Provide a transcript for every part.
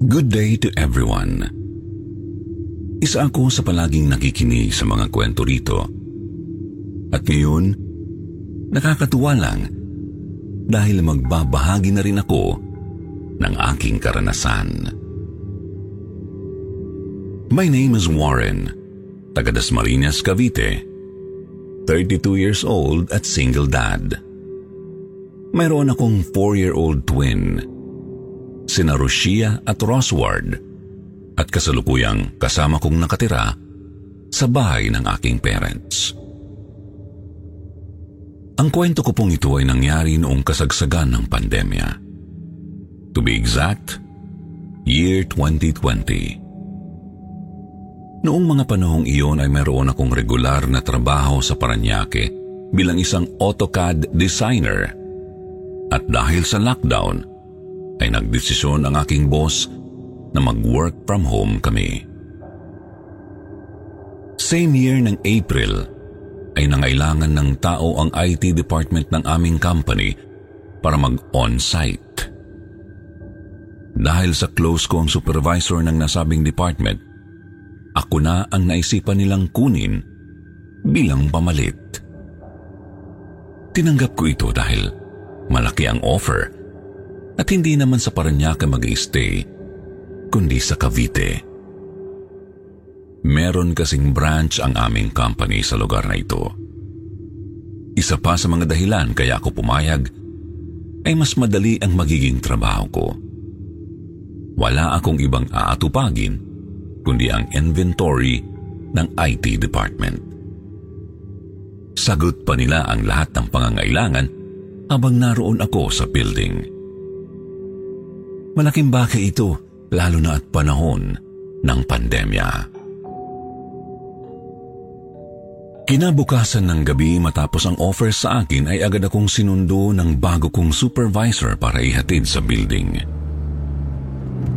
Good day to everyone. Isa ako sa palaging nakikinig sa mga kwento rito. At ngayon, nakakatuwa lang dahil magbabahagi na rin ako ng aking karanasan. My name is Warren, taga Dasmariñas, Cavite. 32 years old at single dad. Mayroon akong 4-year-old twin, sina Rosia at Rosward, at kasalukuyang kasama kong nakatira sa bahay ng aking parents. Ang kwento ko pong ito ay nangyari noong kasagsagan ng pandemya. To be exact, year 2020. Noong mga panahong iyon ay mayroon akong regular na trabaho sa Paranaque bilang isang AutoCAD designer. At dahil sa lockdown, ay nagdesisyon ang aking boss na mag-work from home kami. Same year ng April, ay nangailangan ng tao ang IT department ng aming company para mag-on-site. Dahil sa close ko ang supervisor ng nasabing department, ako na ang naisipan nilang kunin bilang pamalit. Tinanggap ko ito dahil malaki ang offer at hindi naman sa Paranaque mag stay kundi sa Cavite. Meron kasing branch ang aming company sa lugar na ito. Isa pa sa mga dahilan kaya ako pumayag ay mas madali ang magiging trabaho ko. Wala akong ibang aatupagin kundi ang inventory ng IT department. Sagot pa nila ang lahat ng pangangailangan habang naroon ako sa building. Malaking bagay ito lalo na at panahon ng pandemya. Kinabukasan ng gabi matapos ang offer sa akin ay agad akong sinundo ng bago kong supervisor para ihatid sa building.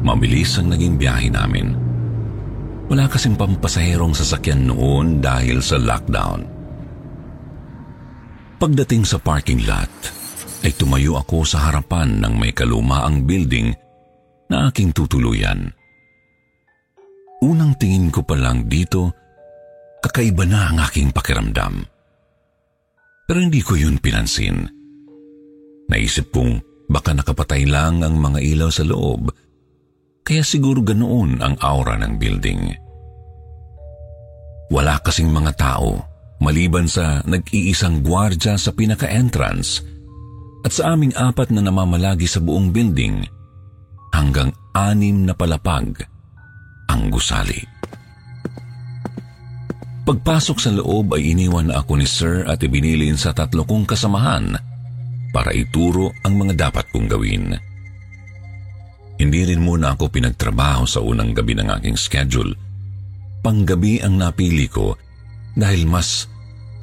Mabilis ang naging biyahe namin. Wala kasing pampasaherong sasakyan noon dahil sa lockdown. Pagdating sa parking lot, ay tumayo ako sa harapan ng may kalumaang building na aking tutuluyan. Unang tingin ko pa lang dito kakaiba na ang aking pakiramdam. Pero hindi ko yun pinansin. Naisip kong baka nakapatay lang ang mga ilaw sa loob, kaya siguro ganoon ang aura ng building. Wala kasing mga tao maliban sa nag-iisang gwardya sa pinaka-entrance at sa aming apat na namamalagi sa buong building hanggang anim na palapag ang gusali. Pagpasok sa loob ay iniwan na ako ni Sir at ibinilin sa tatlo kong kasamahan para ituro ang mga dapat kong gawin. Hindi rin muna ako pinagtrabaho sa unang gabi ng aking schedule. Panggabi ang napili ko dahil mas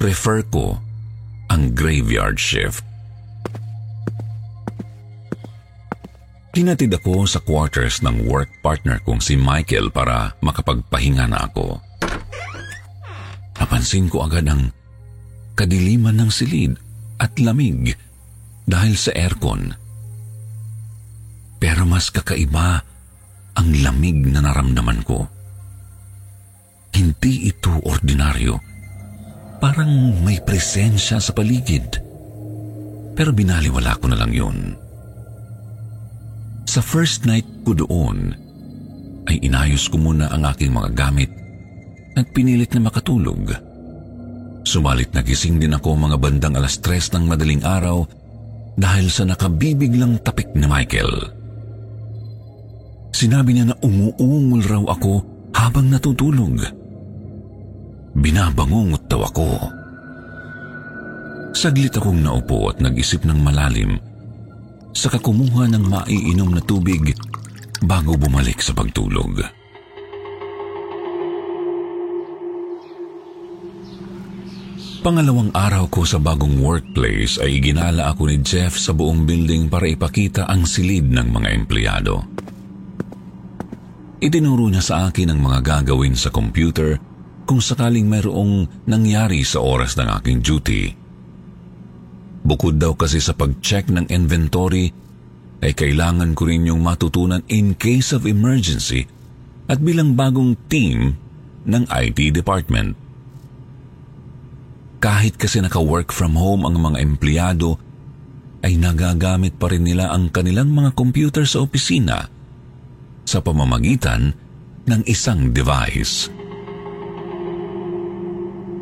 prefer ko ang graveyard shift. Hinatid ako sa quarters ng work partner kong si Michael para makapagpahinga na ako. Napansin ko agad ang kadiliman ng silid at lamig dahil sa aircon. Pero mas kakaiba ang lamig na naramdaman ko. Hindi ito ordinaryo. Parang may presensya sa paligid. Pero binaliwala ko na lang yun. Sa first night ko doon, ay inayos ko muna ang aking mga gamit at pinilit na makatulog. Sumalit nagising din ako mga bandang alas tres ng madaling araw dahil sa nakabibiglang tapik ni Michael. Sinabi niya na umuungol raw ako habang natutulog. Binabangungot daw ako. Saglit akong naupo at nag-isip ng malalim saka kumuha ng maiinom na tubig bago bumalik sa pagtulog. Pangalawang araw ko sa bagong workplace ay iginala ako ni Jeff sa buong building para ipakita ang silid ng mga empleyado. Itinuro niya sa akin ang mga gagawin sa computer kung sakaling mayroong nangyari sa oras ng aking duty. Bukod daw kasi sa pag-check ng inventory, ay kailangan ko rin yung matutunan in case of emergency at bilang bagong team ng IT department. Kahit kasi naka-work from home ang mga empleyado, ay nagagamit pa rin nila ang kanilang mga computer sa opisina sa pamamagitan ng isang device.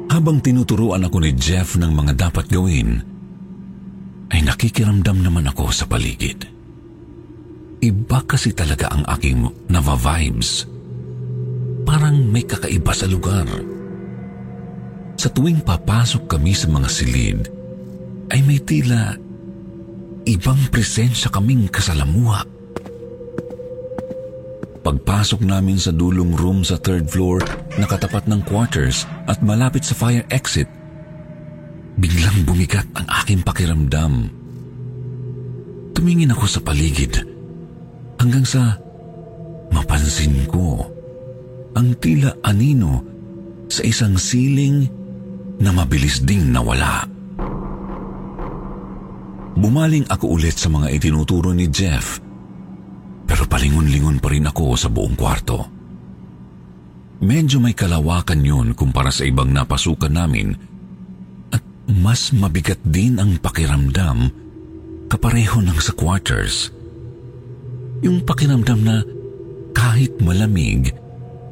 Habang tinuturuan ako ni Jeff ng mga dapat gawin, ay nakikiramdam naman ako sa paligid. Iba kasi talaga ang aking nava-vibes. Parang may kakaiba sa lugar. Sa tuwing papasok kami sa mga silid, ay may tila ibang presensya kaming kasalamuha. Pagpasok namin sa dulong room sa third floor, nakatapat ng quarters at malapit sa fire exit, biglang bumigat ang aking pakiramdam. Tumingin ako sa paligid hanggang sa mapansin ko ang tila anino sa isang siling na mabilis ding nawala. Bumaling ako ulit sa mga itinuturo ni Jeff pero palingon-lingon pa rin ako sa buong kwarto. Medyo may kalawakan yun kumpara sa ibang napasukan namin mas mabigat din ang pakiramdam kapareho ng sa quarters. Yung pakiramdam na kahit malamig,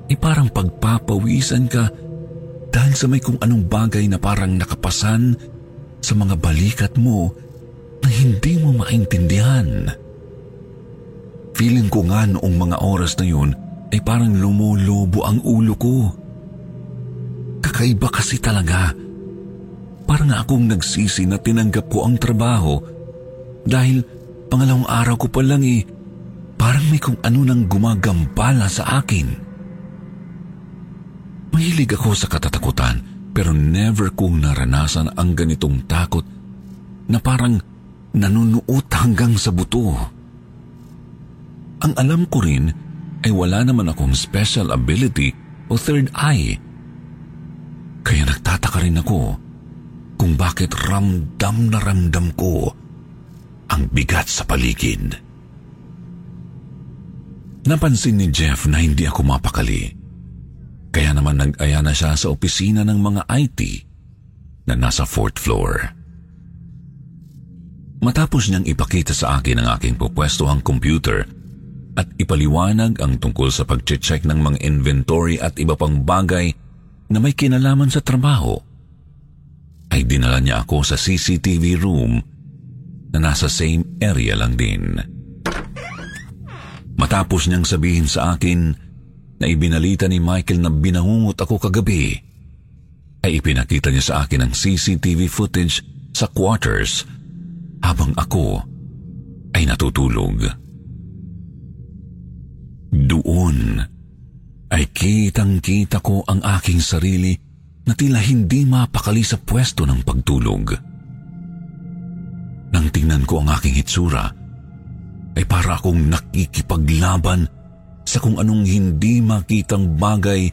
ay parang pagpapawisan ka dahil sa may kung anong bagay na parang nakapasan sa mga balikat mo na hindi mo maintindihan. Feeling ko nga noong mga oras na yun ay parang lumulubo ang ulo ko. Kakaiba kasi talaga. Parang akong nagsisi na tinanggap ko ang trabaho dahil pangalawang araw ko pa lang eh, parang may kung ano nang gumagambala sa akin. Mahilig ako sa katatakutan pero never kong naranasan ang ganitong takot na parang nanunuot hanggang sa buto. Ang alam ko rin ay wala naman akong special ability o third eye. Kaya nagtataka rin ako kung bakit ramdam na ramdam ko ang bigat sa paligid. Napansin ni Jeff na hindi ako mapakali. Kaya naman nag-aya na siya sa opisina ng mga IT na nasa fourth floor. Matapos niyang ipakita sa akin ang aking pupwestuhang computer at ipaliwanag ang tungkol sa pag-check ng mga inventory at iba pang bagay na may kinalaman sa trabaho, ay dinala niya ako sa CCTV room na nasa same area lang din. Matapos niyang sabihin sa akin na ibinalita ni Michael na binangungot ako kagabi, ay ipinakita niya sa akin ang CCTV footage sa quarters habang ako ay natutulog. Doon ay kitang-kita ko ang aking sarili na tila hindi mapakali sa pwesto ng pagtulog. Nang tingnan ko ang aking hitsura, ay para akong nakikipaglaban sa kung anong hindi makitang bagay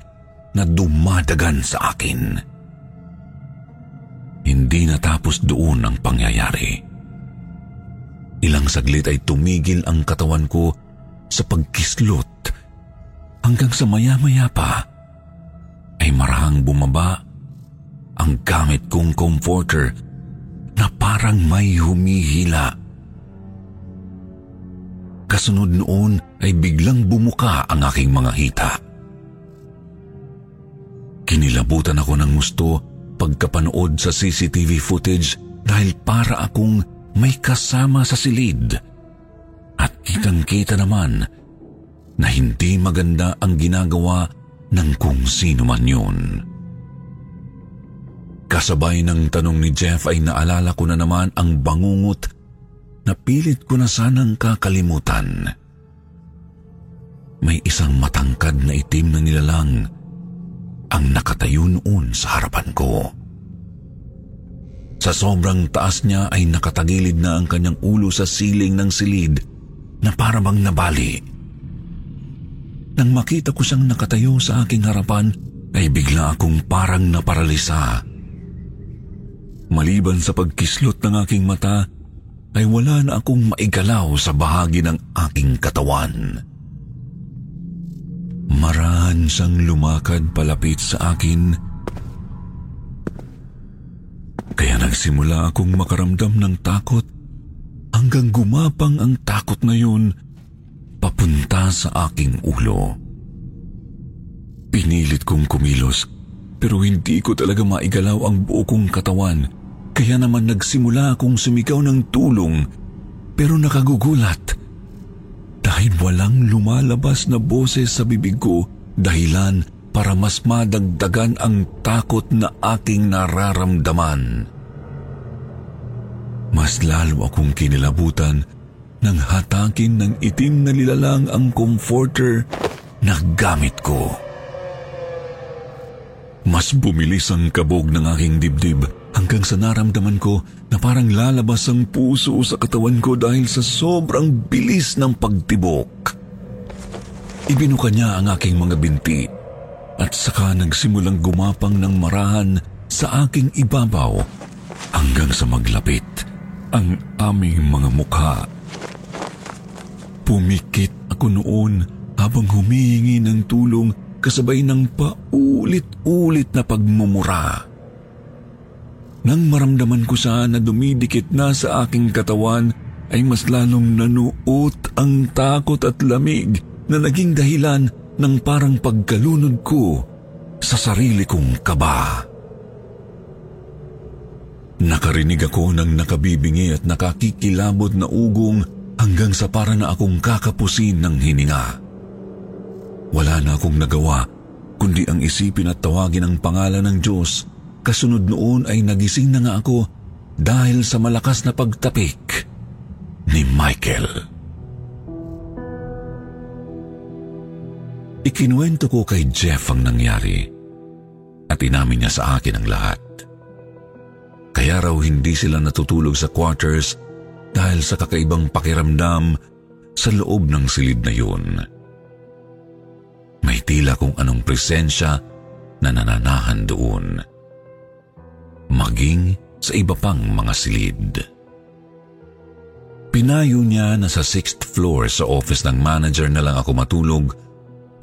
na dumadagan sa akin. Hindi natapos doon ang pangyayari. Ilang saglit ay tumigil ang katawan ko sa pagkislot hanggang sa maya-maya pa ay marahang bumaba ang gamit kong comforter na parang may humihila Kasunod noon ay biglang bumuka ang aking mga hita. Kinilabutan ako ng gusto pagkapanood sa CCTV footage dahil para akong may kasama sa silid. At kitang-kita naman na hindi maganda ang ginagawa ng kung sino man yun. Kasabay ng tanong ni Jeff ay naalala ko na naman ang bangungot na pilit ko na sanang kakalimutan. May isang matangkad na itim na nilalang ang nakatayo noon sa harapan ko. Sa sobrang taas niya ay nakatagilid na ang kanyang ulo sa siling ng silid na parabang nabali. Nang makita ko siyang nakatayo sa aking harapan, ay bigla akong parang naparalisa. Maliban sa pagkislot ng aking mata, ay wala na akong maigalaw sa bahagi ng aking katawan. Marahan siyang lumakad palapit sa akin, kaya nagsimula akong makaramdam ng takot hanggang gumapang ang takot na yun papunta sa aking ulo. Pinilit kong kumilos pero hindi ko talaga maigalaw ang buo kong katawan kaya naman nagsimula akong sumigaw ng tulong pero nakagugulat dahil walang lumalabas na boses sa bibig ko dahilan para mas madagdagan ang takot na aking nararamdaman. Mas lalo akong kinilabutan nang hatakin ng itim na lilalang ang comforter na gamit ko. Mas bumilis ang kabog ng aking dibdib hanggang sa naramdaman ko na parang lalabas ang puso sa katawan ko dahil sa sobrang bilis ng pagtibok. Ibinuka niya ang aking mga binti at saka nagsimulang gumapang ng marahan sa aking ibabaw hanggang sa maglapit ang aming mga mukha. Pumikit ako noon habang humihingi ng tulong kasabay ng paulit-ulit na pagmumura. Nang maramdaman ko siya na dumidikit na sa aking katawan, ay mas lalong nanuot ang takot at lamig na naging dahilan ng parang pagkalunod ko sa sarili kong kaba. Nakarinig ako ng nakabibingi at nakakikilabot na ugong hanggang sa para na akong kakapusin ng hininga. Wala na akong nagawa kundi ang isipin at tawagin ang pangalan ng Diyos. Kasunod noon ay nagising na nga ako dahil sa malakas na pagtapik ni Michael. Ikinuwento ko kay Jeff ang nangyari at inamin niya sa akin ang lahat. Kaya raw hindi sila natutulog sa quarters dahil sa kakaibang pakiramdam sa loob ng silid na yun. May tila kung anong presensya na nananahan doon. Maging sa iba pang mga silid. Pinayo niya na sa sixth floor sa office ng manager na lang ako matulog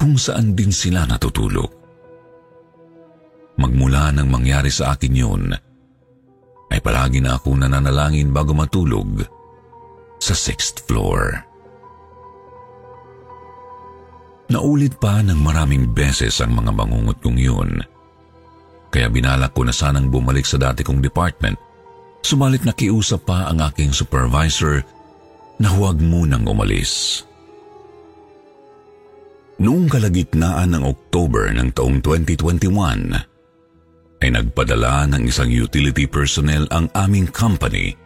kung saan din sila natutulog. Magmula nang mangyari sa akin yun, ay palagi na akong nananalangin bago matulog sa sixth floor. Naulit pa ng maraming beses ang mga bangungot kong yun. Kaya binalak ko na sanang bumalik sa dati kong department. Sumalit na kiusap pa ang aking supervisor na huwag munang umalis. Noong kalagitnaan ng October ng taong 2021, ay nagpadala ng isang utility personnel ang aming company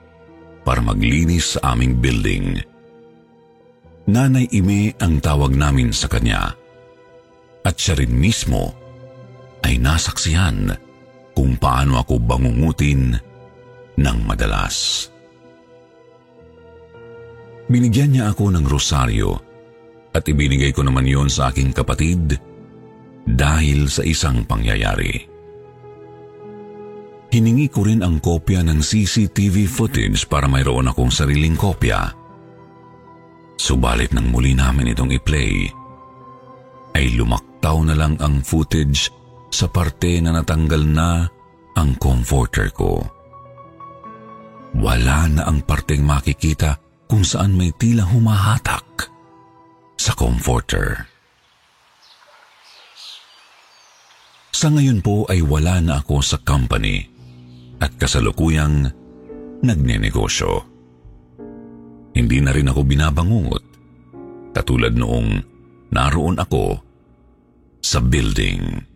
para maglinis sa aming building. Nanay Ime ang tawag namin sa kanya at siya rin mismo ay nasaksihan kung paano ako bangungutin ng madalas. Binigyan niya ako ng rosaryo at ibinigay ko naman yon sa aking kapatid dahil sa isang pangyayari. Hiningi ko rin ang kopya ng CCTV footage para mayroon akong sariling kopya. Subalit nang muli namin itong i-play, ay lumaktaw na lang ang footage sa parte na natanggal na ang comforter ko. Wala na ang parteng makikita kung saan may tila humahatak sa comforter. Sa ngayon po ay wala na ako sa company at kasalukuyang nagnenegosyo. Hindi na rin ako binabangungot katulad noong naroon ako sa building.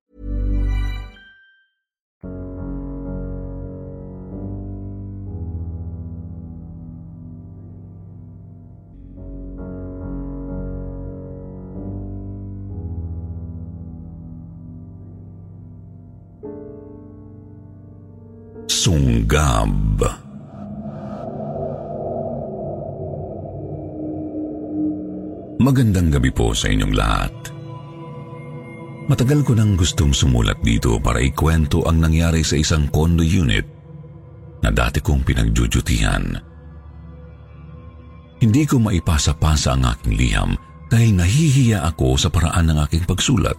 Sunggab. Magandang gabi po sa inyong lahat. Matagal ko nang gustong sumulat dito para ikwento ang nangyari sa isang condo unit na dati kong pinagjujutihan. Hindi ko maipasa-pasa ang aking liham dahil nahihiya ako sa paraan ng aking pagsulat.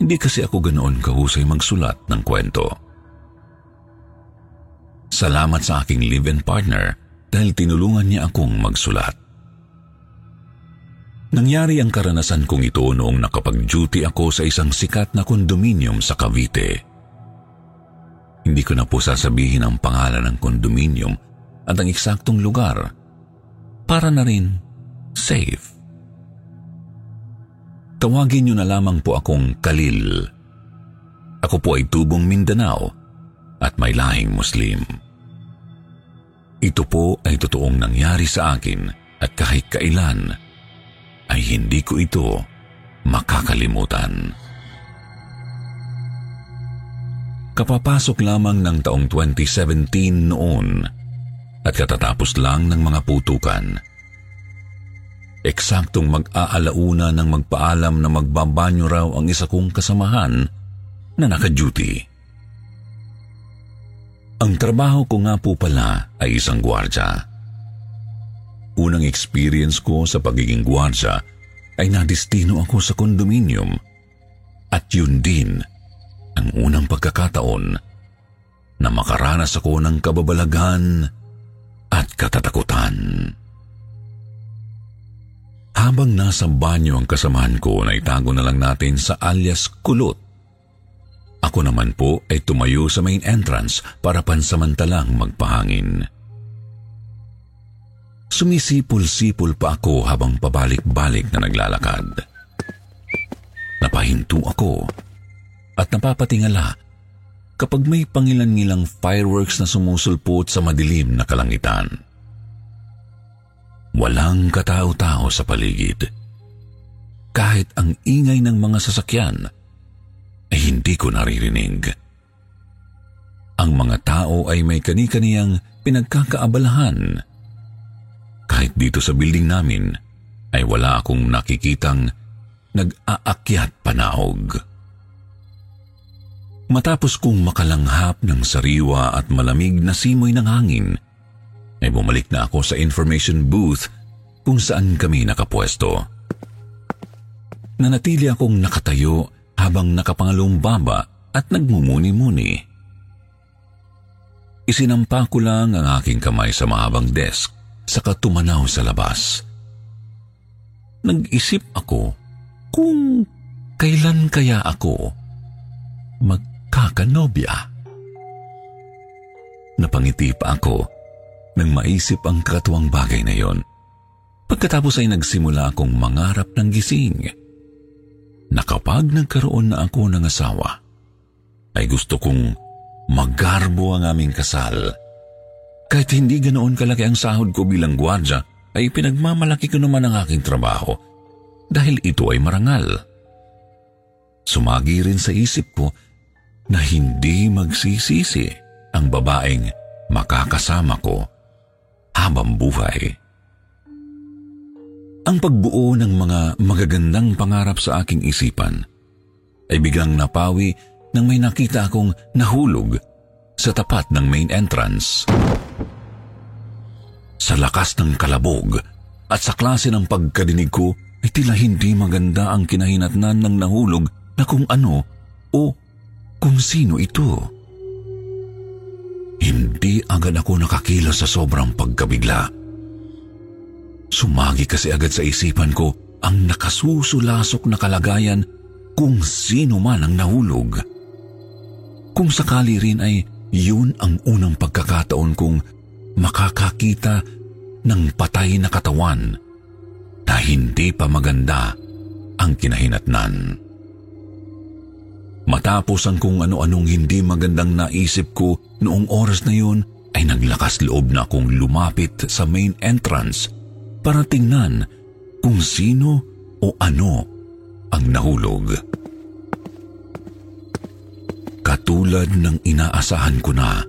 Hindi kasi ako ganoon kahusay magsulat ng kwento. Salamat sa aking live-in partner dahil tinulungan niya akong magsulat. Nangyari ang karanasan kong ito noong nakapag-duty ako sa isang sikat na kondominium sa Cavite. Hindi ko na po sasabihin ang pangalan ng kondominium at ang eksaktong lugar para na rin safe. Tawagin niyo na lamang po akong Kalil. Ako po ay tubong Mindanao at may lahing Muslim. Ito po ay totoong nangyari sa akin at kahit kailan ay hindi ko ito makakalimutan. Kapapasok lamang ng taong 2017 noon at katatapos lang ng mga putukan. Eksaktong mag-aalauna ng magpaalam na magbabanyo raw ang isa kong kasamahan na naka-duty. Ang trabaho ko nga po pala ay isang gwardya. Unang experience ko sa pagiging gwardya ay nadistino ako sa kondominium at yun din ang unang pagkakataon na makaranas ako ng kababalagan at katatakutan. Habang nasa banyo ang kasamahan ko na itago na lang natin sa alias kulot, ako naman po ay tumayo sa main entrance para pansamantalang magpahangin. Sumisipol-sipol pa ako habang pabalik-balik na naglalakad. Napahinto ako at napapatingala kapag may pangilan-ngilang fireworks na sumusulpot sa madilim na kalangitan. Walang katao-tao sa paligid. Kahit ang ingay ng mga sasakyan ay hindi ko naririnig. Ang mga tao ay may kani-kaniyang pinagkakaabalahan. Kahit dito sa building namin ay wala akong nakikitang nag-aakyat panaog. Matapos kong makalanghap ng sariwa at malamig na simoy ng hangin, ay bumalik na ako sa information booth kung saan kami nakapwesto. Nanatili akong nakatayo habang nakapangalumbaba at nagmumuni-muni. Isinampa ko lang ang aking kamay sa mahabang desk sa katumanaw sa labas. nag-isip ako kung kailan kaya ako magkakanobya. Napangiti pa ako nang maisip ang katuwang bagay na yon. Pagkatapos ay nagsimula akong mangarap ng gising na kapag nagkaroon na ako ng asawa, ay gusto kong magarbo ang aming kasal. Kahit hindi ganoon kalaki ang sahod ko bilang gwardya, ay pinagmamalaki ko naman ang aking trabaho dahil ito ay marangal. Sumagi rin sa isip ko na hindi magsisisi ang babaeng makakasama ko habang buhay. Ang pagbuo ng mga magagandang pangarap sa aking isipan ay biglang napawi nang may nakita akong nahulog sa tapat ng main entrance. Sa lakas ng kalabog at sa klase ng pagkadinig ko ay tila hindi maganda ang kinahinatnan ng nahulog na kung ano o kung sino ito. Hindi agad ako nakakila sa sobrang pagkabigla. Sumagi kasi agad sa isipan ko ang nakasusulasok na kalagayan kung sino man ang nahulog. Kung sakali rin ay yun ang unang pagkakataon kong makakakita ng patay na katawan na hindi pa maganda ang kinahinatnan. Matapos ang kung ano-anong hindi magandang naisip ko noong oras na yun, ay naglakas loob na akong lumapit sa main entrance para tingnan kung sino o ano ang nahulog. Katulad ng inaasahan ko na,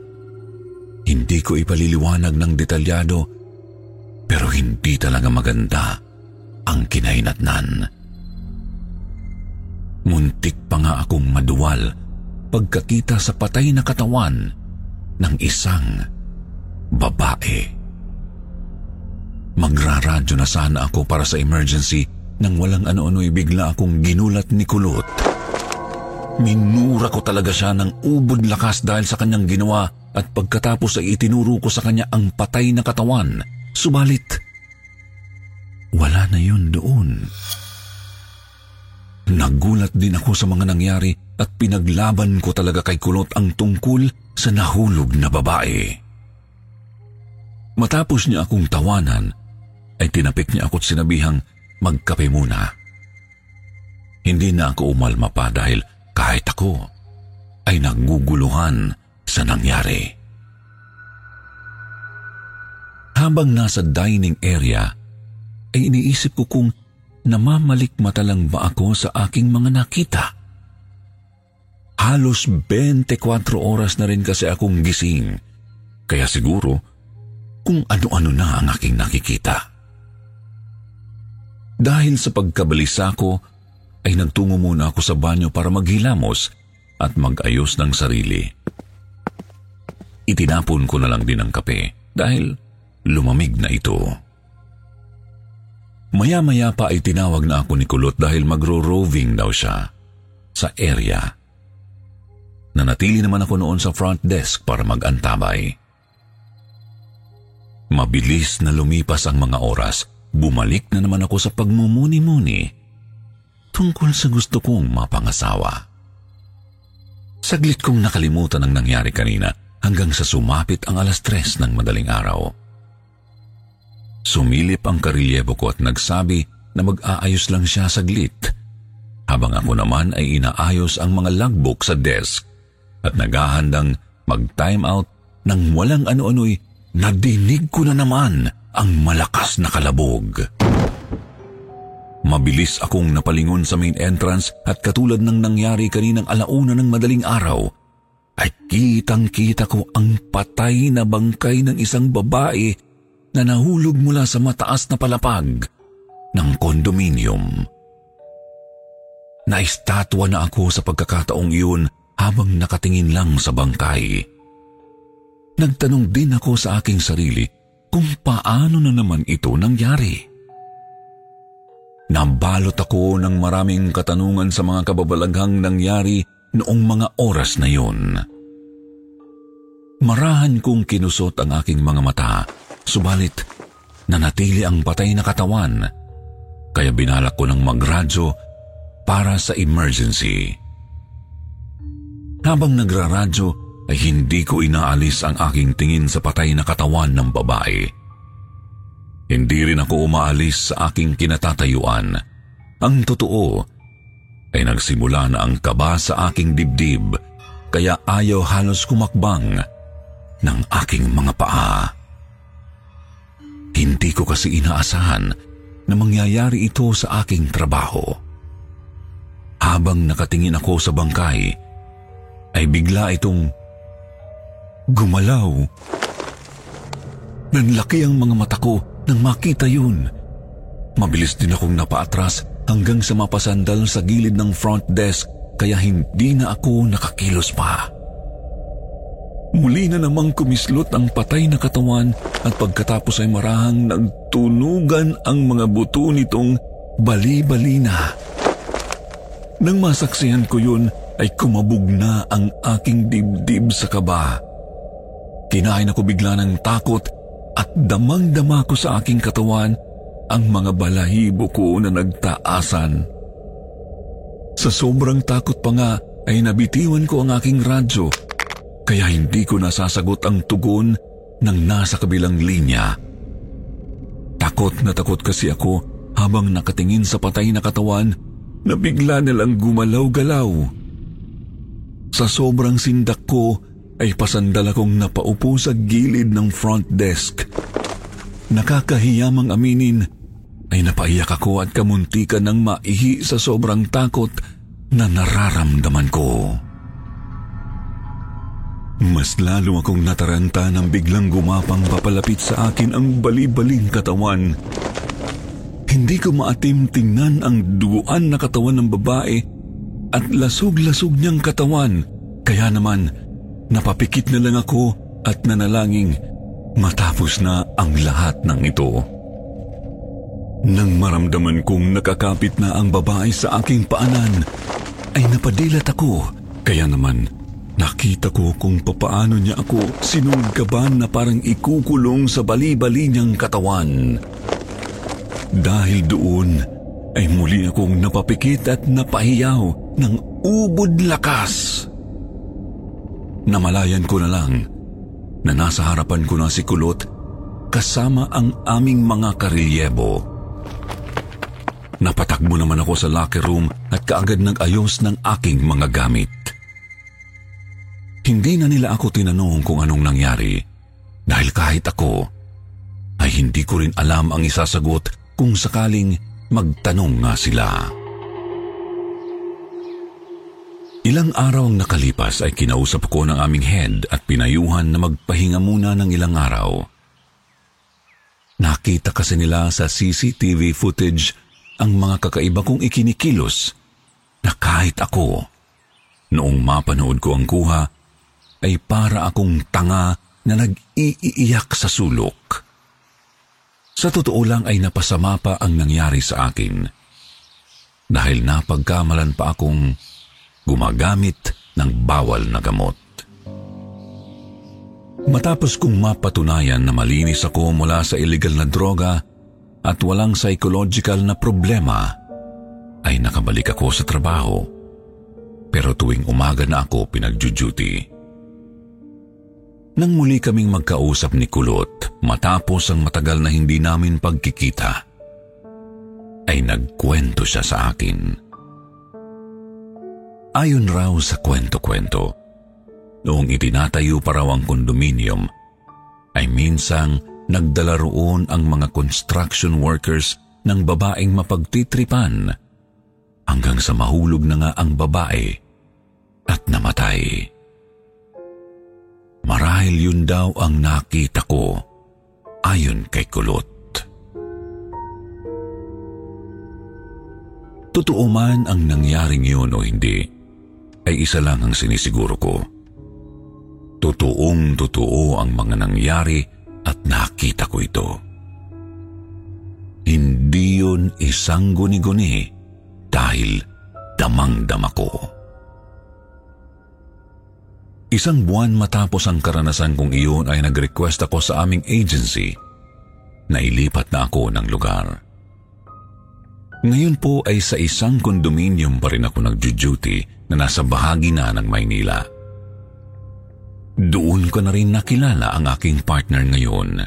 hindi ko ipaliliwanag ng detalyado pero hindi talaga maganda ang kinahinatnan. Muntik pa nga akong maduwal pagkakita sa patay na katawan ng isang babae. Magraradyo na sana ako para sa emergency nang walang ano-ano'y bigla akong ginulat ni Kulot. Minura ko talaga siya ng ubod lakas dahil sa kanyang ginawa at pagkatapos ay itinuro ko sa kanya ang patay na katawan. Subalit, wala na yun doon. Nagulat din ako sa mga nangyari at pinaglaban ko talaga kay Kulot ang tungkol sa nahulog na babae. Matapos niya akong tawanan, ay tinapik niya ako't sinabihang magkape muna. Hindi na ako umalma pa dahil kahit ako ay naguguluhan sa nangyari. Habang nasa dining area, ay iniisip ko kung namamalikmata lang ba ako sa aking mga nakita? Halos 24 oras na rin kasi akong gising. Kaya siguro, kung ano-ano na ang aking nakikita. Dahil sa pagkabalisa ko, ay nagtungo muna ako sa banyo para maghilamos at mag-ayos ng sarili. Itinapon ko na lang din ang kape dahil lumamig na ito. Maya-maya pa ay tinawag na ako ni Kulot dahil magro-roving daw siya sa area. Nanatili naman ako noon sa front desk para mag-antabay. Mabilis na lumipas ang mga oras, bumalik na naman ako sa pagmumuni-muni tungkol sa gusto kong mapangasawa. Saglit kong nakalimutan ang nangyari kanina hanggang sa sumapit ang alas tres ng madaling araw. Sumilip ang karilyevo ko at nagsabi na mag-aayos lang siya saglit habang ako naman ay inaayos ang mga logbook sa desk at naghahandang mag-time out nang walang ano-ano'y nadinig ko na naman ang malakas na kalabog. Mabilis akong napalingon sa main entrance at katulad ng nangyari kaninang alauna ng madaling araw, ay kitang-kita ko ang patay na bangkay ng isang babae na nahulog mula sa mataas na palapag ng kondominium. Naistatwa na ako sa pagkakataong iyon habang nakatingin lang sa bangkay. Nagtanong din ako sa aking sarili kung paano na naman ito nangyari. Nabalot ako ng maraming katanungan sa mga kababalaghang nangyari noong mga oras na yun. Marahan kong kinusot ang aking mga mata Subalit, nanatili ang patay na katawan kaya binalak ko ng magradyo para sa emergency. Habang nagraradyo ay hindi ko inaalis ang aking tingin sa patay na katawan ng babae. Hindi rin ako umaalis sa aking kinatatayuan. Ang totoo ay nagsimula na ang kaba sa aking dibdib kaya ayaw halos kumakbang ng aking mga paa. Hindi ko kasi inaasahan na mangyayari ito sa aking trabaho. Habang nakatingin ako sa bangkay, ay bigla itong gumalaw. Nanlaki ang mga mata ko nang makita yun. Mabilis din akong napaatras hanggang sa mapasandal sa gilid ng front desk kaya hindi na ako nakakilos pa. Muli na namang kumislot ang patay na katawan at pagkatapos ay marahang nagtunugan ang mga buto nitong bali-bali na. Nang masaksihan ko yun ay kumabog na ang aking dibdib sa kaba. Kinain ako bigla ng takot at damang-dama ko sa aking katawan ang mga balahibo ko na nagtaasan. Sa sobrang takot pa nga ay nabitiwan ko ang aking radyo kaya hindi ko nasasagot ang tugon ng nasa kabilang linya. Takot na takot kasi ako habang nakatingin sa patay na katawan na bigla nilang gumalaw-galaw. Sa sobrang sindak ko ay pasandal akong napaupo sa gilid ng front desk. Nakakahiyamang aminin ay napaiyak ako at kamuntikan ng maihi sa sobrang takot na nararamdaman ko. Mas lalo akong nataranta nang biglang gumapang papalapit sa akin ang bali-baling katawan. Hindi ko maatim tingnan ang duguan na katawan ng babae at lasog-lasog niyang katawan. Kaya naman, napapikit na lang ako at nanalangin matapos na ang lahat ng ito. Nang maramdaman kong nakakapit na ang babae sa aking paanan, ay napadilat ako. Kaya naman, nakita ko kung papaano niya ako sinunggaban na parang ikukulong sa bali-bali niyang katawan. Dahil doon, ay muli akong napapikit at napahiyaw ng ubod lakas. Namalayan ko na lang na nasa harapan ko na si Kulot kasama ang aming mga karilyebo. Napatakbo naman ako sa locker room at kaagad nag-ayos ng aking mga gamit. Hindi na nila ako tinanong kung anong nangyari dahil kahit ako ay hindi ko rin alam ang isasagot kung sakaling magtanong nga sila. Ilang araw ang nakalipas ay kinausap ko ng aming head at pinayuhan na magpahinga muna ng ilang araw. Nakita kasi nila sa CCTV footage ang mga kakaiba kong ikinikilos na kahit ako, noong mapanood ko ang kuha, ay para akong tanga na nag-iiyak sa sulok. Sa totoo lang ay napasama pa ang nangyari sa akin dahil napagkamalan pa akong gumagamit ng bawal na gamot. Matapos kong mapatunayan na malinis ako mula sa illegal na droga, at walang psychological na problema, ay nakabalik ako sa trabaho. Pero tuwing umaga na ako pinagjuduty. Nang muli kaming magkausap ni Kulot matapos ang matagal na hindi namin pagkikita, ay nagkwento siya sa akin. Ayon raw sa kwento-kwento, noong itinatayo pa raw ang kondominium, ay minsang nagdala roon ang mga construction workers ng babaeng mapagtitripan hanggang sa mahulog na nga ang babae at namatay. Marahil yun daw ang nakita ko ayon kay Kulot. Totoo man ang nangyaring yun o hindi, ay isa lang ang sinisiguro ko. Totoong totoo ang mga nangyari at nakita ko ito. Hindi yun isang guni-guni dahil damang-dama ko. Isang buwan matapos ang karanasan kong iyon ay nag-request ako sa aming agency na ilipat na ako ng lugar. Ngayon po ay sa isang kondominium pa rin ako nagjo-duty na nasa bahagi na ng Maynila. Doon ko na rin nakilala ang aking partner ngayon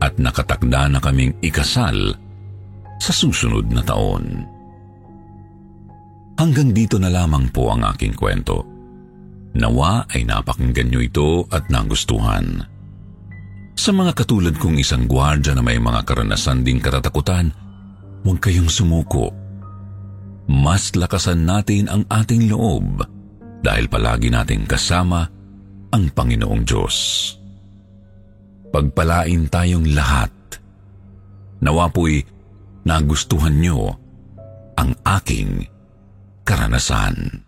at nakatakda na kaming ikasal sa susunod na taon. Hanggang dito na lamang po ang aking kwento. Nawa ay napakinggan nyo ito at nagustuhan. Sa mga katulad kong isang gwardya na may mga karanasan ding katatakutan, huwag kayong sumuko. Mas lakasan natin ang ating loob dahil palagi nating kasama ang Panginoong Diyos. Pagpalain tayong lahat. Nawa po'y nagustuhan nyo ang aking karanasan.